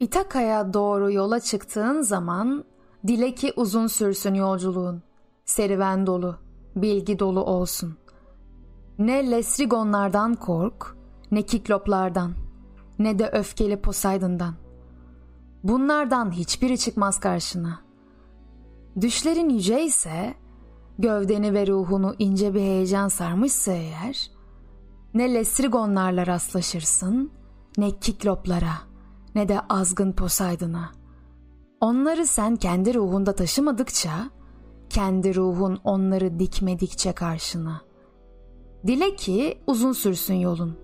İtaka'ya doğru yola çıktığın zaman dile ki uzun sürsün yolculuğun. Serüven dolu, bilgi dolu olsun. Ne Lesrigonlardan kork, ne Kikloplardan, ne de öfkeli Poseidon'dan. Bunlardan hiçbiri çıkmaz karşına. Düşlerin yüce ise, gövdeni ve ruhunu ince bir heyecan sarmışsa eğer, ne Lesrigonlarla rastlaşırsın, ne Kikloplara.'' Ne de azgın Poseidon'a. Onları sen kendi ruhunda taşımadıkça, kendi ruhun onları dikmedikçe karşına. Dile ki uzun sürsün yolun,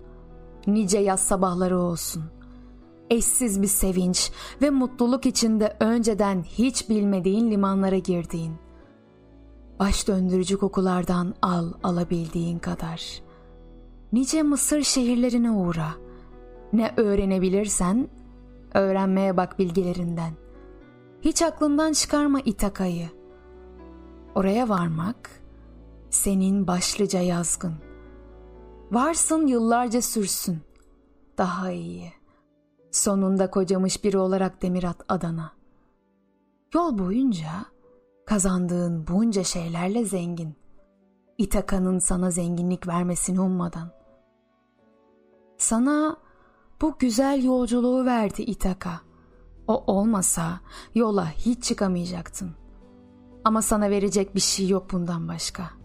nice yaz sabahları olsun. Eşsiz bir sevinç ve mutluluk içinde önceden hiç bilmediğin limanlara girdiğin. Baş döndürücü kokulardan al alabildiğin kadar. Nice Mısır şehirlerine uğra. Ne öğrenebilirsen Öğrenmeye bak bilgilerinden. Hiç aklından çıkarma İtaka'yı. Oraya varmak senin başlıca yazgın. Varsın yıllarca sürsün. Daha iyi. Sonunda kocamış biri olarak Demirat Adana. Yol boyunca kazandığın bunca şeylerle zengin. İtaka'nın sana zenginlik vermesini ummadan. Sana bu güzel yolculuğu verdi İtaka. O olmasa yola hiç çıkamayacaktın. Ama sana verecek bir şey yok bundan başka.''